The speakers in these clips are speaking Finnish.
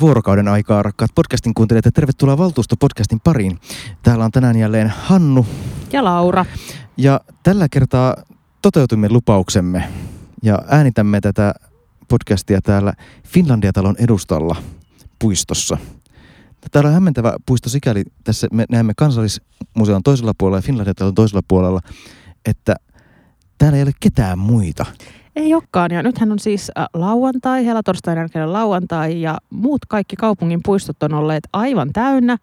Vuorokauden aikaa, rakkaat podcastin kuuntelijat, ja tervetuloa Valtuusto-podcastin pariin. Täällä on tänään jälleen Hannu. Ja Laura. Ja tällä kertaa toteutimme lupauksemme ja äänitämme tätä podcastia täällä Finlandia-talon edustalla puistossa. Täällä on hämmentävä puisto sikäli, tässä me näemme kansallismuseon toisella puolella ja Finlandia-talon toisella puolella, että täällä ei ole ketään muita. Ei olekaan. Ja nythän on siis äh, lauantai, helatorstain jälkeen lauantai ja muut kaikki kaupungin puistot on olleet aivan täynnä.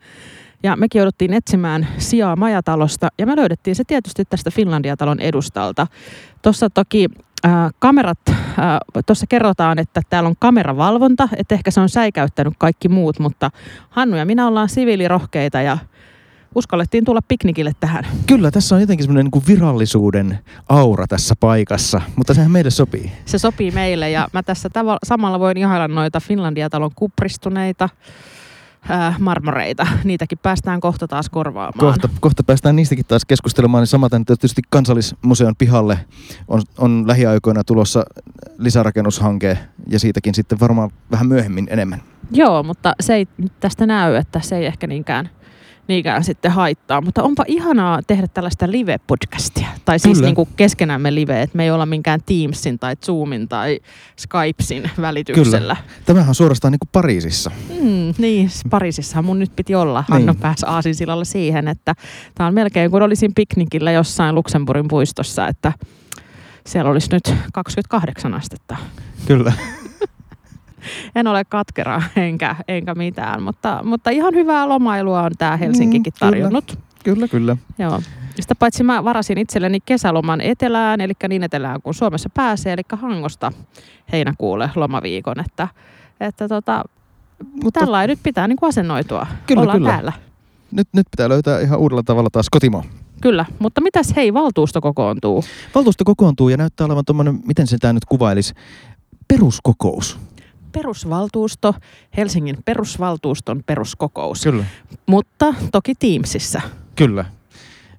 Ja mekin jouduttiin etsimään sijaa majatalosta ja me löydettiin se tietysti tästä Finlandia-talon edustalta. Tuossa toki äh, kamerat, äh, tuossa kerrotaan, että täällä on kameravalvonta, että ehkä se on säikäyttänyt kaikki muut, mutta Hannu ja minä ollaan siviilirohkeita ja uskallettiin tulla piknikille tähän. Kyllä, tässä on jotenkin semmoinen niin virallisuuden aura tässä paikassa, mutta sehän meille sopii. Se sopii meille ja mä tässä tav- samalla voin ihailla noita Finlandia-talon kupristuneita äh, marmoreita. Niitäkin päästään kohta taas korvaamaan. Kohta, kohta päästään niistäkin taas keskustelemaan. Niin samaten tietysti kansallismuseon pihalle on, on lähiaikoina tulossa lisärakennushanke ja siitäkin sitten varmaan vähän myöhemmin enemmän. Joo, mutta se ei tästä näy, että se ei ehkä niinkään niinkään sitten haittaa. Mutta onpa ihanaa tehdä tällaista live-podcastia. Tai siis niin kuin keskenämme live, että me ei olla minkään Teamsin tai Zoomin tai Skypesin välityksellä. Kyllä. Tämähän on suorastaan niin kuin Pariisissa. Mm, niin, Pariisissahan mun nyt piti olla. Hanno niin. pääsi aasinsilalla siihen, että tämä on melkein kuin olisin piknikillä jossain Luxemburgin puistossa, että siellä olisi nyt 28 astetta. Kyllä. En ole katkera enkä, enkä mitään, mutta, mutta ihan hyvää lomailua on tämä Helsinkikin mm, tarjonnut. Kyllä, kyllä. Joo. Sitä paitsi mä varasin itselleni kesäloman etelään, eli niin etelään kuin Suomessa pääsee, eli Hangosta heinäkuulle lomaviikon, että, että tota, mutta, tällä nyt pitää niin kuin asennoitua. Kyllä, Ollaan kyllä. täällä. Nyt, nyt pitää löytää ihan uudella tavalla taas kotimaa. Kyllä, mutta mitäs hei, valtuusto kokoontuu? Valtuusto kokoontuu ja näyttää olevan tuommoinen, miten se tämä nyt kuvailisi, peruskokous perusvaltuusto, Helsingin perusvaltuuston peruskokous. Kyllä. Mutta toki Teamsissa. Kyllä.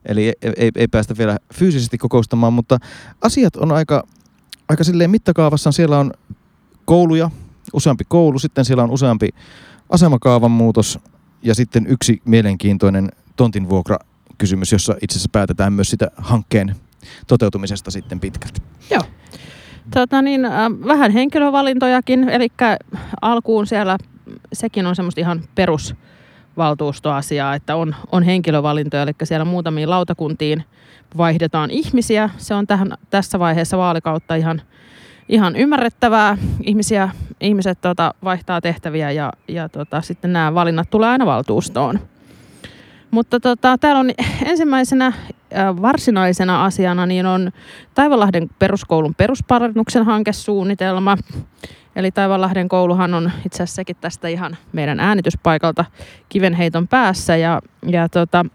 Eli ei, ei, ei päästä vielä fyysisesti kokoustamaan, mutta asiat on aika, aika silleen mittakaavassa. Siellä on kouluja, useampi koulu, sitten siellä on useampi asemakaavan muutos ja sitten yksi mielenkiintoinen tontinvuokra kysymys, jossa itse asiassa päätetään myös sitä hankkeen toteutumisesta sitten pitkälti. Joo. Tota niin, äh, vähän henkilövalintojakin, eli alkuun siellä sekin on semmoista ihan perusvaltuustoasiaa, että on, on henkilövalintoja, eli siellä muutamiin lautakuntiin vaihdetaan ihmisiä. Se on tähän, tässä vaiheessa vaalikautta ihan, ihan ymmärrettävää. Ihmisiä, ihmiset tota, vaihtaa tehtäviä ja, ja tota, sitten nämä valinnat tulee aina valtuustoon. Mutta tota, täällä on ensimmäisenä varsinaisena asiana niin on Taivalahden peruskoulun perusparannuksen hankesuunnitelma. Eli Taivalahden kouluhan on itse asiassa sekin tästä ihan meidän äänityspaikalta kivenheiton päässä. Ja, ja tota,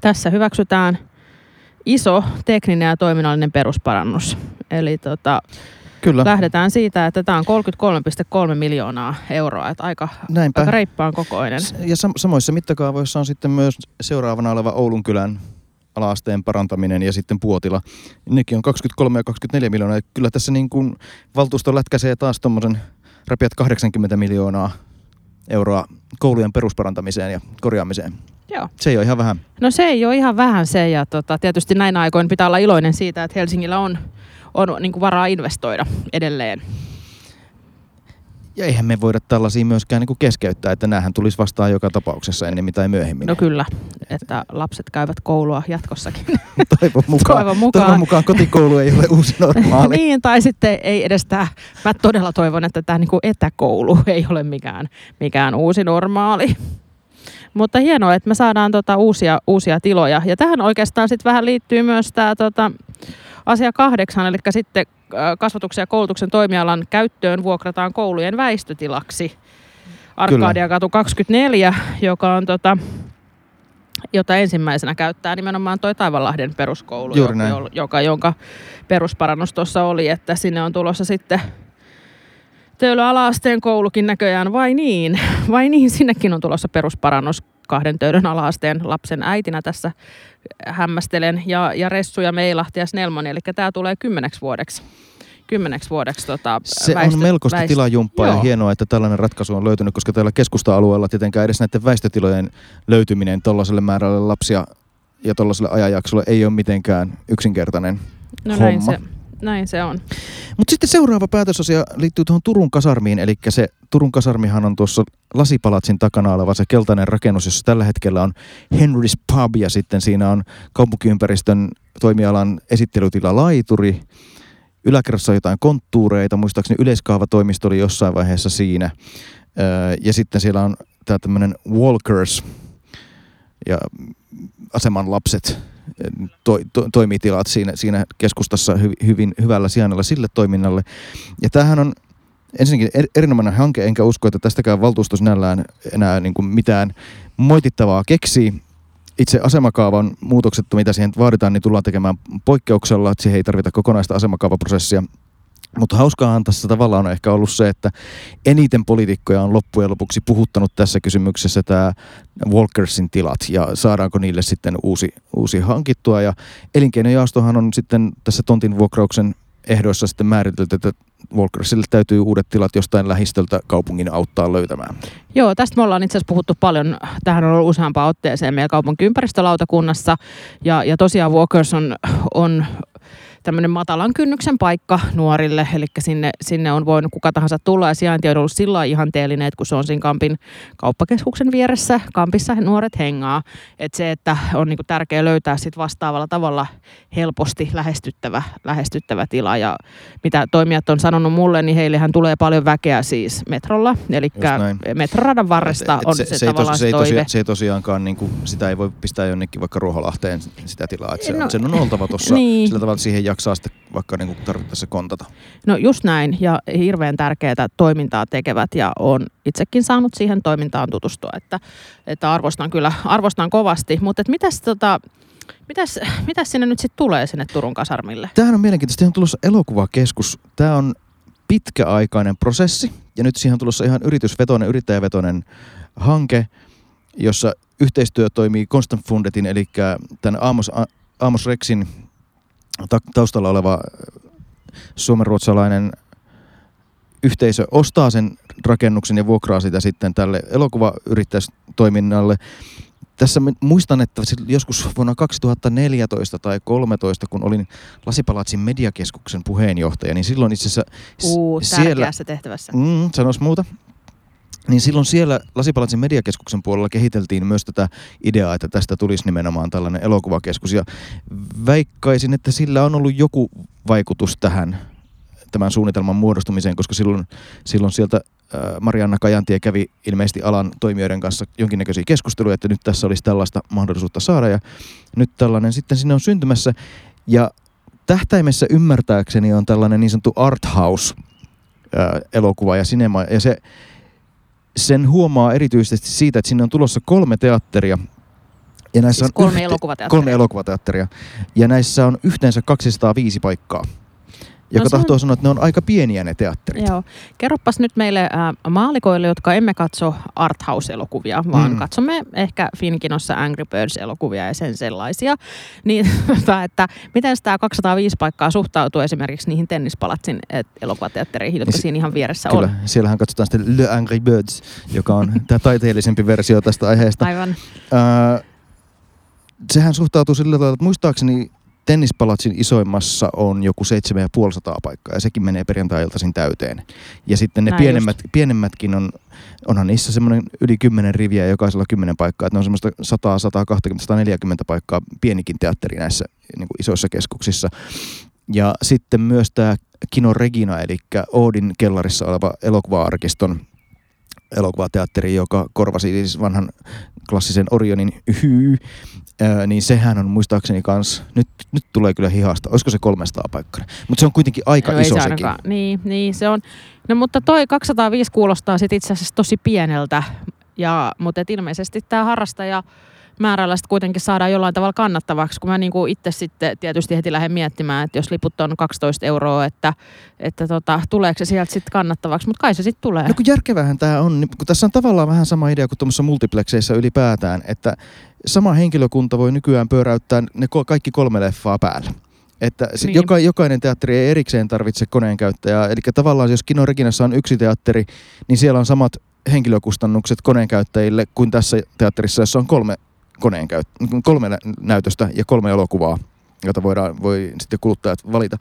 tässä hyväksytään iso tekninen ja toiminnallinen perusparannus. Eli tota, Kyllä. lähdetään siitä, että tämä on 33,3 miljoonaa euroa, että aika, Näinpä. aika reippaan kokoinen. Ja sam- samoissa mittakaavoissa on sitten myös seuraavana oleva Oulun kylän alaasteen parantaminen ja sitten Puotila. Nekin on 23 ja 24 miljoonaa. Ja kyllä tässä niin kuin valtuusto lätkäsee taas tuommoisen rapiat 80 miljoonaa euroa koulujen perusparantamiseen ja korjaamiseen. Joo. Se ei ole ihan vähän. No se ei ole ihan vähän se ja tota, tietysti näin aikoin pitää olla iloinen siitä, että Helsingillä on on niin kuin varaa investoida edelleen. Ja eihän me voida tällaisia myöskään niin kuin keskeyttää, että näähän tulisi vastaan joka tapauksessa ennemmin tai myöhemmin. No kyllä, että lapset käyvät koulua jatkossakin. toivon mukaan, toivon mukaan. Toivon mukaan kotikoulu ei ole uusi normaali. niin, tai sitten ei edes tämä, mä todella toivon, että tämä niin kuin etäkoulu ei ole mikään, mikään uusi normaali. Mutta hienoa, että me saadaan tota uusia, uusia tiloja. Ja tähän oikeastaan sitten vähän liittyy myös tämä tota, Asia kahdeksan, eli sitten kasvatuksen ja koulutuksen toimialan käyttöön vuokrataan koulujen väistötilaksi. Arkadia katu 24, joka on tota, jota ensimmäisenä käyttää nimenomaan toi Taivanlahden peruskoulu, Juuri joka, joka, jonka perusparannus tuossa oli, että sinne on tulossa sitten Töölö alaasteen koulukin näköjään, vai niin? Vai niin, sinnekin on tulossa perusparannus kahden töiden alaasteen lapsen äitinä tässä hämmästelen. Ja, ja Ressu ja Meilahti ja Snellman, eli tämä tulee kymmeneksi vuodeksi. kymmeneksi vuodeksi tota, Se väistö, on melkoista väist- tilajumppaa ja Joo. hienoa, että tällainen ratkaisu on löytynyt, koska täällä keskusta-alueella tietenkään edes näiden väistötilojen löytyminen tuollaiselle määrälle lapsia ja tuollaiselle ajanjaksolle ei ole mitenkään yksinkertainen No homma. näin se, näin se on. Mutta sitten seuraava päätösasia liittyy tuohon Turun kasarmiin, eli se Turun kasarmihan on tuossa Lasipalatsin takana oleva se keltainen rakennus, jossa tällä hetkellä on Henry's Pub ja sitten siinä on kaupunkiympäristön toimialan esittelytila Laituri. Yläkerrassa on jotain konttuureita, muistaakseni yleiskaavatoimisto oli jossain vaiheessa siinä. Ja sitten siellä on tämä tämmöinen Walkers ja aseman lapset to, to, toimitilat siinä, siinä keskustassa hy, hyvin hyvällä sijainnilla sille toiminnalle. Ja tämähän on ensinnäkin er, erinomainen hanke, enkä usko, että tästäkään valtuusto sinällään enää niin kuin mitään moitittavaa keksii. Itse asemakaavan muutokset, mitä siihen vaaditaan, niin tullaan tekemään poikkeuksella, että siihen ei tarvita kokonaista asemakaavaprosessia. Mutta hauskaahan tässä tavallaan on ehkä ollut se, että eniten poliitikkoja on loppujen lopuksi puhuttanut tässä kysymyksessä tämä Walkersin tilat ja saadaanko niille sitten uusi, uusi hankittua. Ja elinkeinojaostohan on sitten tässä tontin vuokrauksen ehdoissa sitten määritelty, että Walkersille täytyy uudet tilat jostain lähistöltä kaupungin auttaa löytämään. Joo, tästä me ollaan itse asiassa puhuttu paljon. Tähän on ollut useampaan otteeseen meidän kaupunki ympäristölautakunnassa. Ja, ja tosiaan Walkers on, on tämmöinen matalan kynnyksen paikka nuorille, eli sinne, sinne on voinut kuka tahansa tulla ja sijainti on ollut sillä ihanteellinen, että kun se on siinä Kampin kauppakeskuksen vieressä, Kampissa nuoret hengaa, että se, että on niinku tärkeää löytää sit vastaavalla tavalla helposti lähestyttävä, lähestyttävä tila ja mitä toimijat on sanonut mulle, niin heillehän tulee paljon väkeä siis metrolla, eli metroradan varresta Et- et on se, se, se, tavallaan tosi, se, se ei toive. tosi, se ei tosiaankaan, niin kuin, sitä ei voi pistää jonnekin vaikka Ruoholahteen sitä tilaa. Että se, No, no, sen on oltava tuossa niin. sillä tavalla, siihen jaksaa sitten vaikka niin tarvittaessa kontata. No just näin, ja hirveän tärkeää toimintaa tekevät, ja on itsekin saanut siihen toimintaan tutustua, että, että arvostan kyllä, arvostan kovasti. Mutta et mitäs, tota, mitäs, mitäs sinne nyt sitten tulee sinne Turun kasarmille? Tämähän on mielenkiintoista. Siihen on tulossa elokuvakeskus. Tämä on pitkäaikainen prosessi ja nyt siihen on tulossa ihan yritysvetoinen, yrittäjävetoinen hanke, jossa yhteistyö toimii Constant Fundetin, eli tämän Amos, Amos Rexin taustalla oleva suomenruotsalainen yhteisö ostaa sen rakennuksen ja vuokraa sitä sitten tälle elokuvayrittäjätoiminnalle. Tässä muistan, että joskus vuonna 2014 tai 2013, kun olin Lasipalatsin mediakeskuksen puheenjohtaja, niin silloin itse asiassa Uu, tärkeässä tehtävässä. Mm, sanois muuta. Niin silloin siellä Lasipalatsin mediakeskuksen puolella kehiteltiin myös tätä ideaa, että tästä tulisi nimenomaan tällainen elokuvakeskus. Ja väikkaisin, että sillä on ollut joku vaikutus tähän tämän suunnitelman muodostumiseen, koska silloin, silloin sieltä Marianna Kajantie kävi ilmeisesti alan toimijoiden kanssa jonkinnäköisiä keskusteluja, että nyt tässä olisi tällaista mahdollisuutta saada. Ja nyt tällainen sitten sinne on syntymässä. Ja tähtäimessä ymmärtääkseni on tällainen niin sanottu art house äh, elokuva ja sinema. Ja se, sen huomaa erityisesti siitä, että sinne on tulossa kolme teatteria. Ja näissä Siis on kolme elokuvateatteria. Kolme elokuvateatteria. Ja näissä on yhteensä 205 paikkaa. Joka No se on- tahtoo sanoa, että ne on aika pieniä ne teatterit. Joo. Kerropas nyt meille äh, maalikoille, jotka emme katso arthouse-elokuvia, vaan Mm. mm. katsomme ehkä Finkinossa Angry Birds-elokuvia ja sen sellaisia. Niin, tota, että miten tämä 205 paikkaa suhtautuu esimerkiksi niihin tennispalatsin elokuvateattereihin, jotka Niin siinä ihan vieressä Kyllä, on? siellähän katsotaan sitten Le Angry Birds, joka on tämä taiteellisempi versio tästä aiheesta. Aivan. Öö, sehän suhtautuu sillä tavalla, että muistaakseni tennispalatsin isoimmassa on joku 7500 paikkaa ja sekin menee perjantai-iltaisin täyteen. Ja sitten ne Näin pienemmät, pienemmätkin on, onhan niissä semmoinen yli 10 riviä jokaisella 10 paikkaa, että ne on semmoista 100, 120, 140 paikkaa pienikin teatteri näissä niin kuin isoissa keskuksissa. Ja sitten myös tämä Kino Regina, eli Oodin kellarissa oleva elokuva-arkiston elokuvateatteri, joka korvasi siis vanhan klassisen Orionin hyy, ää, niin sehän on muistaakseni kans, nyt, nyt tulee kyllä hihasta, olisiko se 300 paikkaa, mutta se on kuitenkin aika no, iso se sekin. Niin, niin, se on. No mutta toi 205 kuulostaa sit itse asiassa tosi pieneltä, ja, mutta et ilmeisesti tämä harrastaja määrällä sitten kuitenkin saadaan jollain tavalla kannattavaksi, kun mä niinku itse sitten tietysti heti lähden miettimään, että jos liput on 12 euroa, että, että tota, tuleeko se sieltä sitten kannattavaksi, mutta kai se sitten tulee. No kun järkevähän tämä on, niin kun tässä on tavallaan vähän sama idea kuin tuommoisessa multiplexeissä ylipäätään, että sama henkilökunta voi nykyään pyöräyttää ne kaikki kolme leffaa päällä. Että se, Niin. joka, jokainen teatteri ei erikseen tarvitse koneen käyttäjää. Eli tavallaan jos Kino Reginassa on yksi teatteri, niin siellä on samat henkilökustannukset koneen käyttäjille kuin tässä teatterissa, jossa on kolme, koneen käyt- kolme nä- näytöstä ja kolme elokuvaa jota voidaan, voi sitten kuluttajat valita.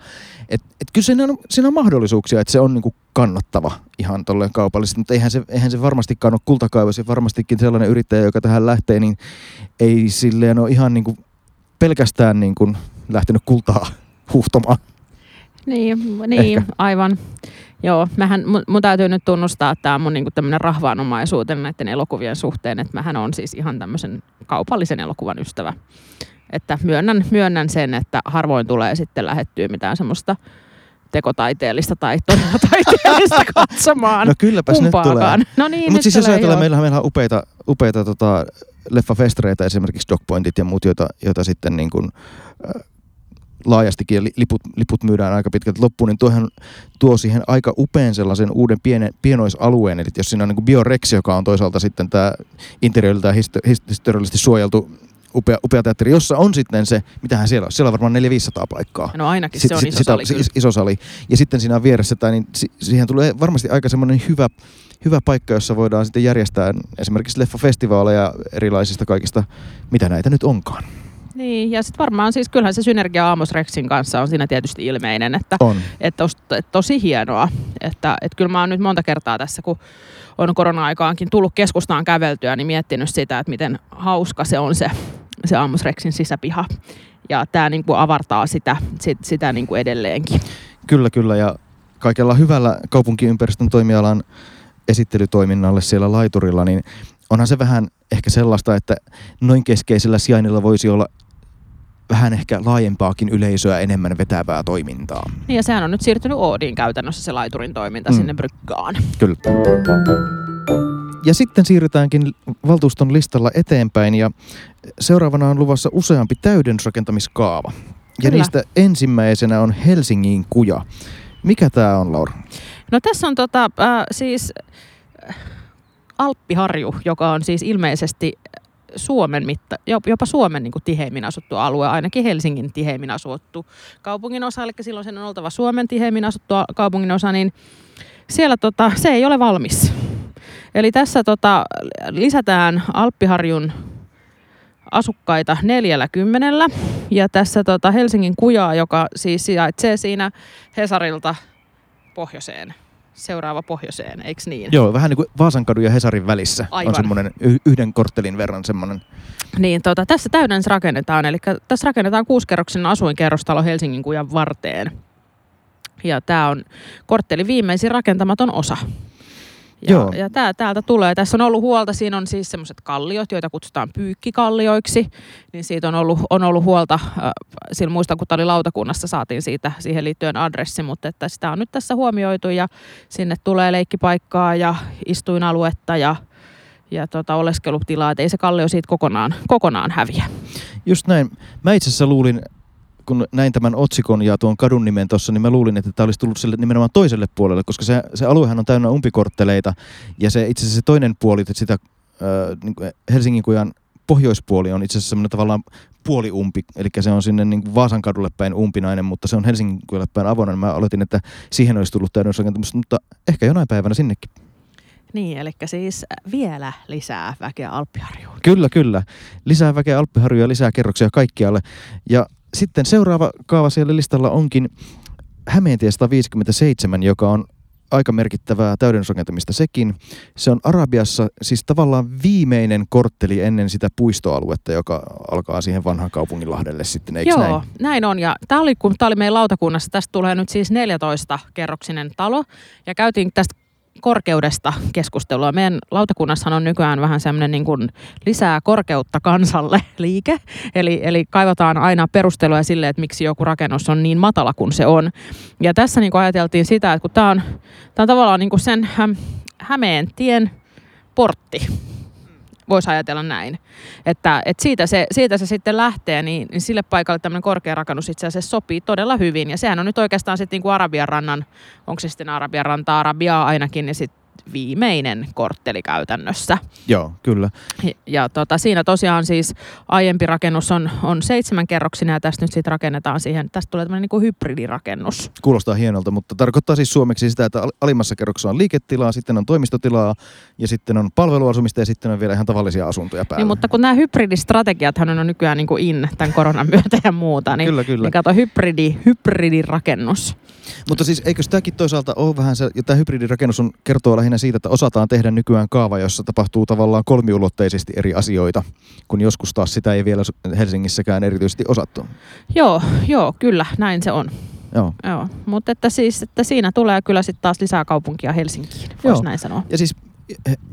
Et, et kyllä siinä on, siinä on mahdollisuuksia, että se on niinku kannattava ihan tolleen kaupallisesti, mutta eihän se, eihän se varmastikaan ole kultakaivos ja varmastikin sellainen yrittäjä, joka tähän lähtee, niin ei silleen ole ihan niinku pelkästään niinku lähtenyt kultaa huhtomaan. Niin, niin Ehkä. aivan. Joo, mähän, mun, mun täytyy nyt tunnustaa, että tämä on mun niinku tämmöinen rahvaanomaisuuteni näiden elokuvien suhteen, että mähän on siis ihan tämmöisen kaupallisen elokuvan ystävä. Että myönnän, myönnän sen, että harvoin tulee sitten lähettyä mitään semmoista tekotaiteellista tai todella taiteellista katsomaan. No kylläpäs nyt tulee. Kumpaakaan. No niin, Mutta siis jos tulee, joo. meillähän, meillä on upeita, upeita tota, leffafestareita, esimerkiksi Dogpointit ja muut, joita, joita sitten niin kuin, äh, laajastikin ja li- liput, liput myydään aika pitkälti loppuun, niin tuohan tuo siihen aika upean sellaisen uuden piene, pienoisalueen, eli jos siinä on niin Biorex, joka on toisaalta sitten tämä interiöiltä histo- his- historiallisesti suojeltu upea, upea teatteri, jossa on sitten se, mitähän siellä on, siellä on varmaan 400-500 paikkaa. No ainakin Sit- se on sit- iso sitä- sali kyllä. is- iso sali. Ja sitten siinä on vieressä, tai niin si- siihen tulee varmasti aika semmoinen hyvä, hyvä paikka, jossa voidaan sitten järjestää esimerkiksi leffafestivaaleja erilaisista kaikista, mitä näitä nyt onkaan. Niin, ja sitten varmaan siis kyllähän se synergia Amos Rexin kanssa on siinä tietysti ilmeinen, että On. että tos, et tosi hienoa. Että et kyllä mä oon nyt monta kertaa tässä, kun on korona-aikaankin tullut keskustaan käveltyä, niin miettinyt sitä, että miten hauska se on se, se Amos Rexin sisäpiha. Ja tämä niinku avartaa sitä, sit, sitä niinku edelleenkin. Kyllä, kyllä. Ja kaikella hyvällä kaupunkiympäristön toimialan esittelytoiminnalle siellä laiturilla, niin onhan se vähän ehkä sellaista, että noin keskeisellä sijainnilla voisi olla vähän ehkä laajempaakin yleisöä enemmän vetävää toimintaa. Niin ja sehän on nyt siirtynyt Oodiin käytännössä se laiturin toiminta Mm. sinne Bryggaan. Kyllä. Ja sitten siirrytäänkin valtuuston listalla eteenpäin ja seuraavana on luvassa useampi täydennysrakentamiskaava. Ja Kyllä. niistä ensimmäisenä on Helsingin kuja. Mikä tämä on, Laura? No tässä on tota, äh, siis äh, Alppiharju, joka on siis ilmeisesti Suomen mitta, jop- jopa Suomen niin kuin tiheimmin asuttu alue, ainakin Helsingin tiheimmin asuttu kaupungin osa, eli silloin sen on oltava Suomen tiheimmin asuttu kaupungin osa, niin siellä tota, se ei ole valmis. Eli tässä tota, lisätään Alppiharjun asukkaita neljällä kymmenellä. Ja tässä tota Helsingin kujaa, joka siis sijaitsee siinä Hesarilta pohjoiseen, seuraava pohjoiseen, eikö niin? Joo, vähän niin kuin Vaasankadun ja Hesarin välissä Aivan. on semmoinen yhden korttelin verran semmoinen. Niin, tota, tässä täydennys rakennetaan, eli tässä rakennetaan kuusikerroksinen asuinkerrostalo Helsingin kujan varteen. Ja tämä on korttelin viimeisin rakentamaton osa. Ja, Joo. ja tää, täältä tulee. Tässä on ollut huolta, siinä on siis semmoiset kalliot, joita kutsutaan pyykkikallioiksi. Niin siitä on ollut, on ollut huolta, äh, silloin muistan kun tämä oli lautakunnassa, saatiin siitä siihen liittyen adressi, mutta että sitä on nyt tässä huomioitu ja sinne tulee leikkipaikkaa ja istuinaluetta ja ja tota, oleskelutilaa, että ei se kallio siitä kokonaan, kokonaan häviä. Just näin. Mä itse asiassa luulin, kun näin tämän otsikon ja tuon kadun nimen tuossa, niin mä luulin, että tämä olisi tullut sille nimenomaan toiselle puolelle, koska se, se aluehan on täynnä umpikortteleita ja se itse asiassa se toinen puoli, että sitä äh, niin Helsingin kujan pohjoispuoli on itse asiassa semmoinen tavallaan puoliumpi, eli se on sinne niin Vaasan kadulle päin umpinainen, mutta se on Helsingin kujalle päin avoinen. Mä oletin, että siihen olisi tullut täydennysrakentamus, mutta ehkä jonain päivänä sinnekin. Niin, eli siis vielä lisää väkeä Alppiharjuun. Kyllä, kyllä. Lisää väkeä Alppiharjuja, lisää kerroksia kaikkialle. Ja sitten seuraava kaava siellä listalla onkin Hämeentie 157, joka on aika merkittävää täydennysrakentamista sekin. Se on Arabiassa siis tavallaan viimeinen kortteli ennen sitä puistoaluetta, joka alkaa siihen vanhan kaupunginlahdelle sitten, eikö Joo, näin? näin? on. Ja tämä oli, kun tämä oli meidän lautakunnassa, tästä tulee nyt siis 14-kerroksinen talo. Ja käytiin tästä korkeudesta keskustelua. Meidän lautakunnassahan on nykyään vähän semmoinen niin kuin lisää korkeutta kansalle liike. Eli, eli kaivataan aina perusteluja sille, että miksi joku rakennus on niin matala kuin se on. Ja tässä niin kuin ajateltiin sitä, että kun tämä on, tämä on tavallaan niin kuin sen hä, Hämeentien portti, voisi ajatella näin. Että, että siitä, se, siitä se sitten lähtee, niin, niin sille paikalle tämmöinen korkea rakennus itse asiassa sopii todella hyvin. Ja sehän on nyt oikeastaan sitten niin kuin Arabian rannan, onko se sitten Arabian rantaa, Arabiaa ainakin, niin sitten viimeinen kortteli käytännössä. Joo, kyllä. Ja, ja tota, siinä tosiaan siis aiempi rakennus on, on seitsemän kerroksina ja tästä nyt sitten rakennetaan siihen, tästä tulee tämmöinen niin hybridirakennus. Kuulostaa hienolta, mutta tarkoittaa siis suomeksi sitä, että al- alimmassa kerroksessa on liiketilaa, sitten on toimistotilaa ja sitten on palveluasumista ja sitten on vielä ihan tavallisia asuntoja päällä. Niin, mutta kun nämä hybridistrategiathan on nykyään niin kuin in tämän koronan myötä ja muuta, niin, Kyllä, kyllä. niin kato hybridi, hybridirakennus. Mutta siis eikö tämäkin toisaalta ole vähän se, ja tämä hybridirakennus on, kertoo lähinnä siitä, että osataan tehdä nykyään kaava, jossa tapahtuu tavallaan kolmiulotteisesti eri asioita, kun joskus taas sitä ei vielä Helsingissäkään erityisesti osattu. Joo, joo, kyllä, näin se on. Joo. Joo. Mutta että siis, että siinä tulee kyllä sitten taas lisää kaupunkia Helsinkiin, voisi näin sanoa. Ja siis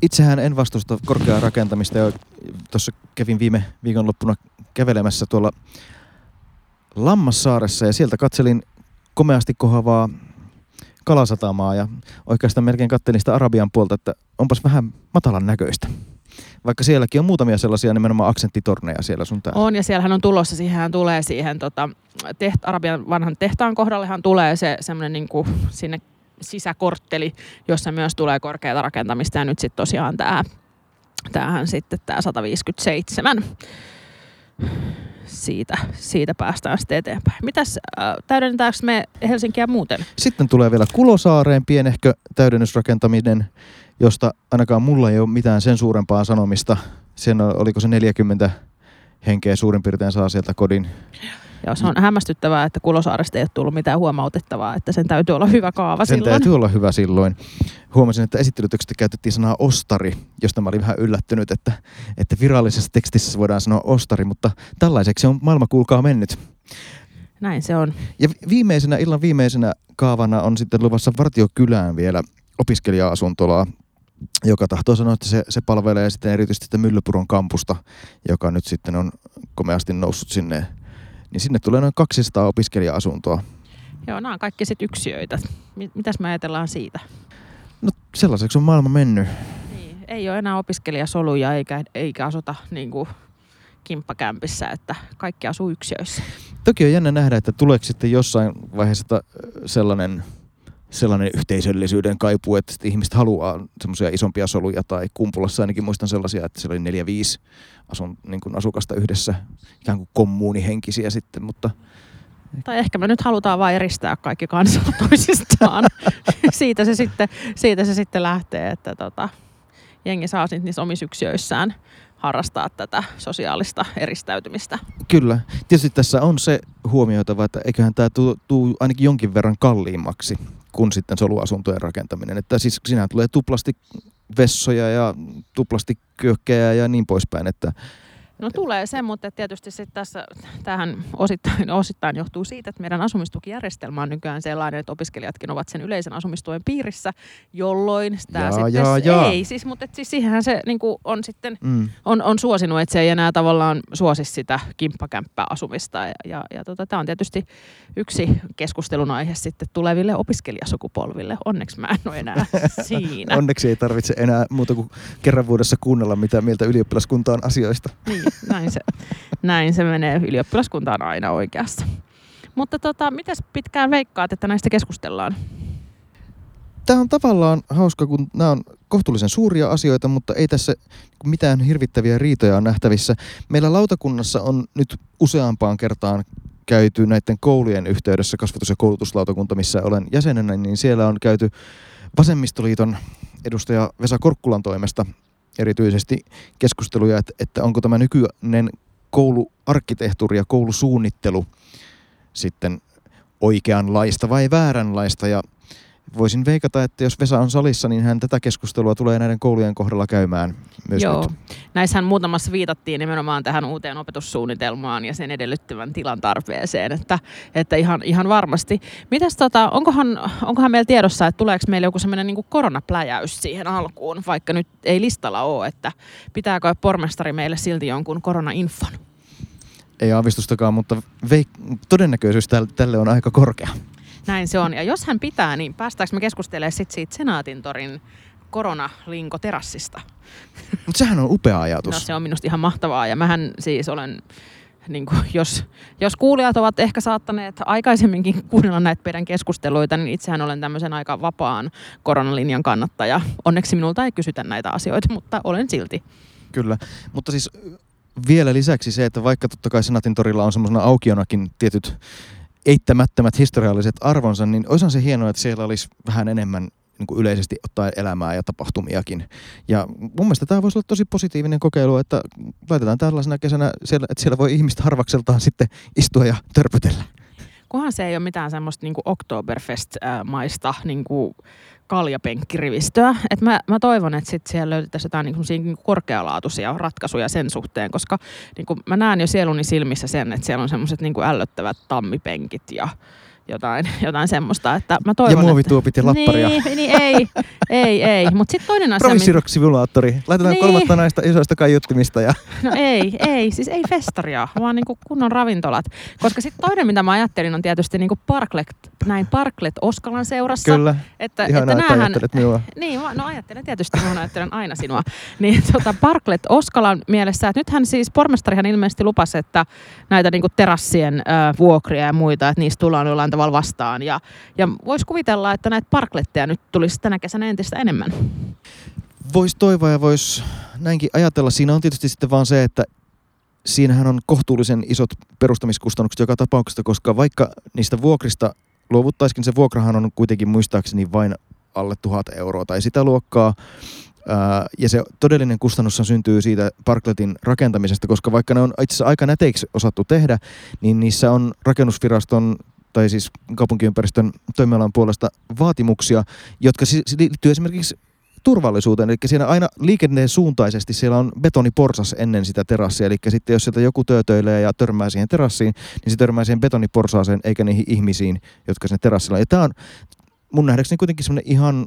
itsehän en vastusta korkeaa rakentamista ja tuossa kävin viime viikonloppuna kävelemässä tuolla Lammassaaressa ja sieltä katselin komeasti kohavaa kalasatamaa ja oikeastaan melkein katselin sitä Arabian puolta, että onpas vähän matalan näköistä. Vaikka sielläkin on muutamia sellaisia nimenomaan aksenttitorneja siellä sun täällä. On, ja siellähän on tulossa, siihenhän tulee siihen tota, teht, Arabian vanhan tehtaan kohdallehan tulee se semmoinen niin sinne sisäkortteli, jossa myös tulee korkeata rakentamista, ja nyt sitten tosiaan tämä tämähän sitten tämä 157 siitä, siitä päästään sitten eteenpäin. Mitäs, äh, täydennetäänkö me Helsinkiä muuten? Sitten tulee vielä Kulosaareen pienehkö täydennysrakentaminen, josta ainakaan mulla ei ole mitään sen suurempaa sanomista. Sen oliko se 40 henkeä suurin piirtein saa sieltä kodin. Ja se on hämmästyttävää, että Kulosaaresta ei ole tullut mitään huomautettavaa, että sen täytyy olla hyvä kaava Sen silloin. täytyy olla hyvä silloin. Huomasin, että esittelytekstissä käytettiin sanaa ostari, josta mä olin vähän yllättynyt, että, että virallisessa tekstissä voidaan sanoa ostari, mutta tällaiseksi on maailma kuulkaa mennyt. Näin se on. Ja vi- viimeisenä, illan viimeisenä kaavana on sitten luvassa Vartiokylään vielä opiskelija-asuntolaa, joka tahtoo sanoa, että se, se palvelee sitten erityisesti sitä Myllypuron kampusta, joka nyt sitten on komeasti noussut sinne. Niin sinne tulee noin 200 opiskelija-asuntoa. Joo, nämä on kaikki sitten yksiöitä. Mi- Mitäs me ajatellaan siitä? No sellaiseksi on maailma mennyt. Niin, ei ole enää opiskelijasoluja eikä, eikä asuta niin kuin kimppakämpissä, että kaikki asuu yksiöissä. Toki on jännä nähdä, että tuleeko sitten jossain vaiheessa sellainen, sellainen yhteisöllisyyden kaipuu, että sitten ihmiset haluaa semmoisia isompia soluja tai Kumpulassa ainakin muistan sellaisia, että siellä oli neljä, viisi asun, niin kuin asukasta yhdessä, ikään kuin kommuunihenkisiä sitten, mutta Tai ehkä me nyt halutaan vain eristää kaikki kansat toisistaan. siitä, se sitten, siitä se sitten lähtee, että tota, jengi saa sitten niissä omissa harrastaa tätä sosiaalista eristäytymistä. kyllä. Tietysti tässä on se huomioitava, että eiköhän tämä tuu ainakin jonkin verran kalliimmaksi kuin sitten soluasuntojen rakentaminen. Että siis siinä tulee tuplasti vessoja ja tuplasti kyökkejä ja niin poispäin, että No tulee se, mutta tietysti sitten tässä, tähän osittain, osittain johtuu siitä, että meidän asumistukijärjestelmä on nykyään sellainen, että opiskelijatkin ovat sen yleisen asumistuen piirissä, jolloin tämä Jaa, sitten, jaa, jaa. ei, siis, mutta et siis siihenhän se niin on sitten mm, on, on suosinut, että se ei enää tavallaan suosi sitä kimppakämppäasumista. Ja, ja, ja tota, tämä on tietysti yksi keskustelun aihe sitten tuleville opiskelijasukupolville. Onneksi mä en ole enää siinä. Onneksi ei tarvitse enää muuta kuin kerran vuodessa kuunnella, mitä mieltä ylioppilaskunta on asioista. Niin, näin se, näin se menee. Ylioppilaskunta on aina oikeassa. Mutta tota, mitäs pitkään veikkaat, että näistä keskustellaan? Tämä on tavallaan hauska, kun nämä on kohtuullisen suuria asioita, mutta ei tässä mitään hirvittäviä riitoja on nähtävissä. Meillä lautakunnassa on nyt useampaan kertaan käyty näiden koulujen yhteydessä, kasvatus- ja koulutuslautakunta, missä olen jäsenenä, niin siellä on käyty Vasemmistoliiton edustaja Vesa Korkkulan toimesta erityisesti keskusteluja, että, että onko tämä nykyinen kouluarkkitehtuuri ja koulusuunnittelu sitten oikeanlaista vai vääränlaista. Ja voisin veikata, että jos Vesa on salissa, niin hän tätä keskustelua tulee näiden koulujen kohdalla käymään myös Joo. nyt. Näissähän muutamassa viitattiin nimenomaan tähän uuteen opetussuunnitelmaan ja sen edellyttävän tilan tarpeeseen, että, että ihan, ihan varmasti. Mitäs tota, onkohan, onkohan meillä tiedossa, että tuleeko meillä joku semmoinen niin koronapläjäys siihen alkuun, vaikka nyt ei listalla ole, että pitääkö pormestari meille silti jonkun koronainfon? Ei aavistustakaan, mutta veik- todennäköisyys täl- tälle on aika korkea. Näin se on. Ja jos hän pitää, niin päästäänkö me keskustelemaan sit siitä Senaatintorin koronalinko-terassista? Mutta sehän on upea ajatus. No se on minusta ihan mahtavaa ja mähän siis olen niin kuin, jos, jos kuulijat ovat ehkä saattaneet aikaisemminkin kuunnella näitä meidän keskusteluita, niin itsehän olen tämmöisen aika vapaan koronalinjan kannattaja. Onneksi minulta ei kysytä näitä asioita, mutta olen silti. Kyllä, mutta siis vielä lisäksi se, että vaikka totta kai Senaatin torilla on semmoisena aukionakin tietyt eittämättömät historialliset arvonsa, niin olisihan se hienoa, että siellä olisi vähän enemmän niin kuin yleisesti ottaen elämää ja tapahtumiakin. Ja mun mielestä tämä voisi olla tosi positiivinen kokeilu, että laitetaan tällaisena kesänä, siellä, että siellä voi ihmistä harvakseltaan sitten istua ja törpytellä. Kunhan se ei ole mitään semmoista niin Oktoberfest-maista niin kuin kaljapenkkirivistöä. Et mä, mä toivon, että sit siellä löydettäisiin jotain niin niin korkealaatuisia ratkaisuja sen suhteen, koska niin kuin mä näen jo sieluni silmissä sen, että siellä on semmoiset niin ällöttävät tammipenkit ja jotain, jotain semmoista, että mä toivon, Ja muovituopit ja lapparia. Niin, niin ei, ei, ei. Mutta sitten toinen asia... Provissirock-simulaattori. Laitetaan niin. kolmatta näistä isoista kaiuttimista. Ja... No ei, ei. Siis ei festaria, vaan niinku kunnon ravintolat. Koska sitten toinen, mitä mä ajattelin, on tietysti niinku Parklet, näin Parklet Oskalan seurassa. Kyllä. Että, Ihanaa, että, että näähän, ajattelet minua. Niin, no ajattelen tietysti, mä ajattelen aina sinua. Niin tota, Parklet Oskalan mielessä, että nythän siis pormestarihan ilmeisesti lupasi, että näitä niinku terassien äh, vuokria ja muita, että niistä tullaan jollain tavalla vastaan. Ja, ja voisi kuvitella, että näitä parkletteja nyt tulisi tänä kesänä entistä enemmän. Voisi toivoa ja voisi näinkin ajatella. Siinä on tietysti sitten vaan se, että siinähän on kohtuullisen isot perustamiskustannukset joka tapauksessa, koska vaikka niistä vuokrista luovuttaisikin, se vuokrahan on kuitenkin muistaakseni vain alle tuhat euroa tai sitä luokkaa. ja se todellinen kustannus syntyy siitä parkletin rakentamisesta, koska vaikka ne on itse asiassa aika näteiksi osattu tehdä, niin niissä on rakennusviraston tai siis kaupunkiympäristön toimialan puolesta vaatimuksia, jotka liittyy esimerkiksi turvallisuuteen. Eli siinä aina liikenteen suuntaisesti siellä on betoniporsas ennen sitä terassia. Eli sitten jos sieltä joku töötöilee ja törmää siihen terassiin, niin se törmää siihen betoniporsaaseen eikä niihin ihmisiin, jotka sinne terassilla. Ja tämä on mun nähdäkseni kuitenkin semmoinen ihan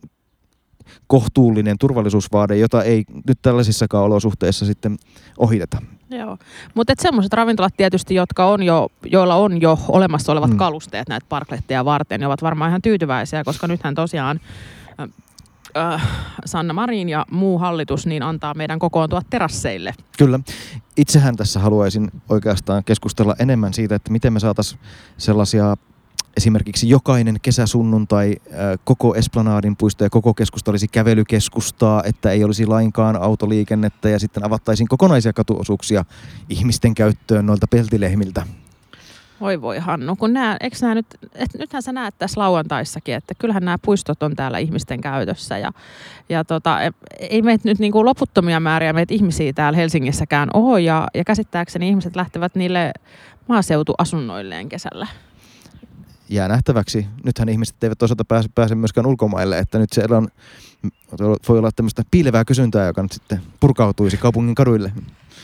kohtuullinen turvallisuusvaade, jota ei nyt tällaisissakaan olosuhteissa sitten ohiteta. Joo, mutta semmoiset ravintolat tietysti, jotka on jo, joilla on jo olemassa olevat mm. kalusteet näitä parkletteja varten, niin ovat varmaan ihan tyytyväisiä, koska nythän tosiaan äh, Sanna Marin ja muu hallitus niin antaa meidän kokoontua terasseille. Kyllä. Itsehän tässä haluaisin oikeastaan keskustella enemmän siitä, että miten me saataisiin sellaisia esimerkiksi jokainen kesäsunnuntai koko Esplanadin puisto ja koko keskusta olisi kävelykeskustaa, että ei olisi lainkaan autoliikennettä ja sitten avattaisiin kokonaisia katuosuuksia ihmisten käyttöön noilta peltilehmiltä. Voi voi Hannu, kun nää, nää nyt, et nythän sä näet tässä lauantaissakin, että kyllähän nämä puistot on täällä ihmisten käytössä ja, ja tota, e, ei meitä nyt niinku loputtomia määriä meitä ihmisiä täällä Helsingissäkään ole ja, ja käsittääkseni ihmiset lähtevät niille maaseutuasunnoilleen kesällä jää nähtäväksi. Nythän ihmiset eivät toisaalta pääse, pääse myöskään ulkomaille, että nyt siellä on, voi olla tämmöistä piilevää kysyntää, joka nyt sitten purkautuisi kaupungin kaduille.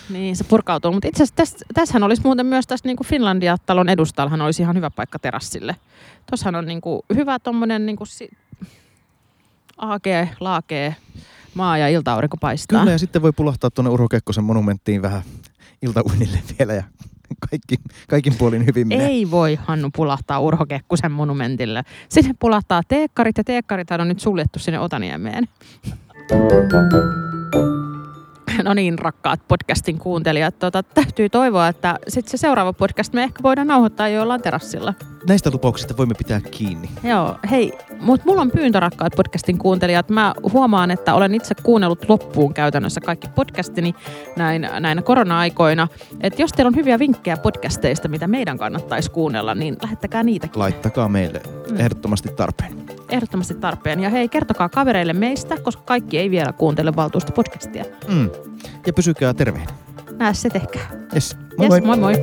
Niin, se purkautuu. Mutta itse asiassa tässä, tässähän olisi muuten myös tässä niin Finlandia-talon edustallahan olisi ihan hyvä paikka terassille. Tuossahan on niin kuin hyvä tuommoinen niin si- aakee, laakee, maa ja ilta-aurinko paistaa. Kyllä, ja sitten voi pulahtaa tuonne Urho Kekkosen monumenttiin vähän iltauinille vielä ja kaikki, kaikin puolin hyvin menee. Ei voi Hannu pulahtaa Urho Kekkusen monumentille. Sinne pulahtaa teekkarit ja teekkarit on nyt suljettu sinne Otaniemeen. No niin, rakkaat podcastin kuuntelijat. Tota, täytyy toivoa, että sitten se seuraava podcast me ehkä voidaan nauhoittaa jollain terassilla. Näistä lupauksista voimme pitää kiinni. Joo, hei, mutta mulla on pyyntö, rakkaat podcastin kuuntelijat. Mä huomaan, että olen itse kuunnellut loppuun käytännössä kaikki podcastini näin, näinä korona-aikoina. Että jos teillä on hyviä vinkkejä podcasteista, mitä meidän kannattaisi kuunnella, niin lähettäkää niitäkin. Laittakaa meille. Mm. Ehdottomasti tarpeen. Ehdottomasti tarpeen. Ja hei, kertokaa kavereille meistä, koska kaikki ei vielä kuuntele valtuusta podcastia. Mm. Ja pysykää terveinä. Nää se tehkää. Yes, moi yes, moi. moi.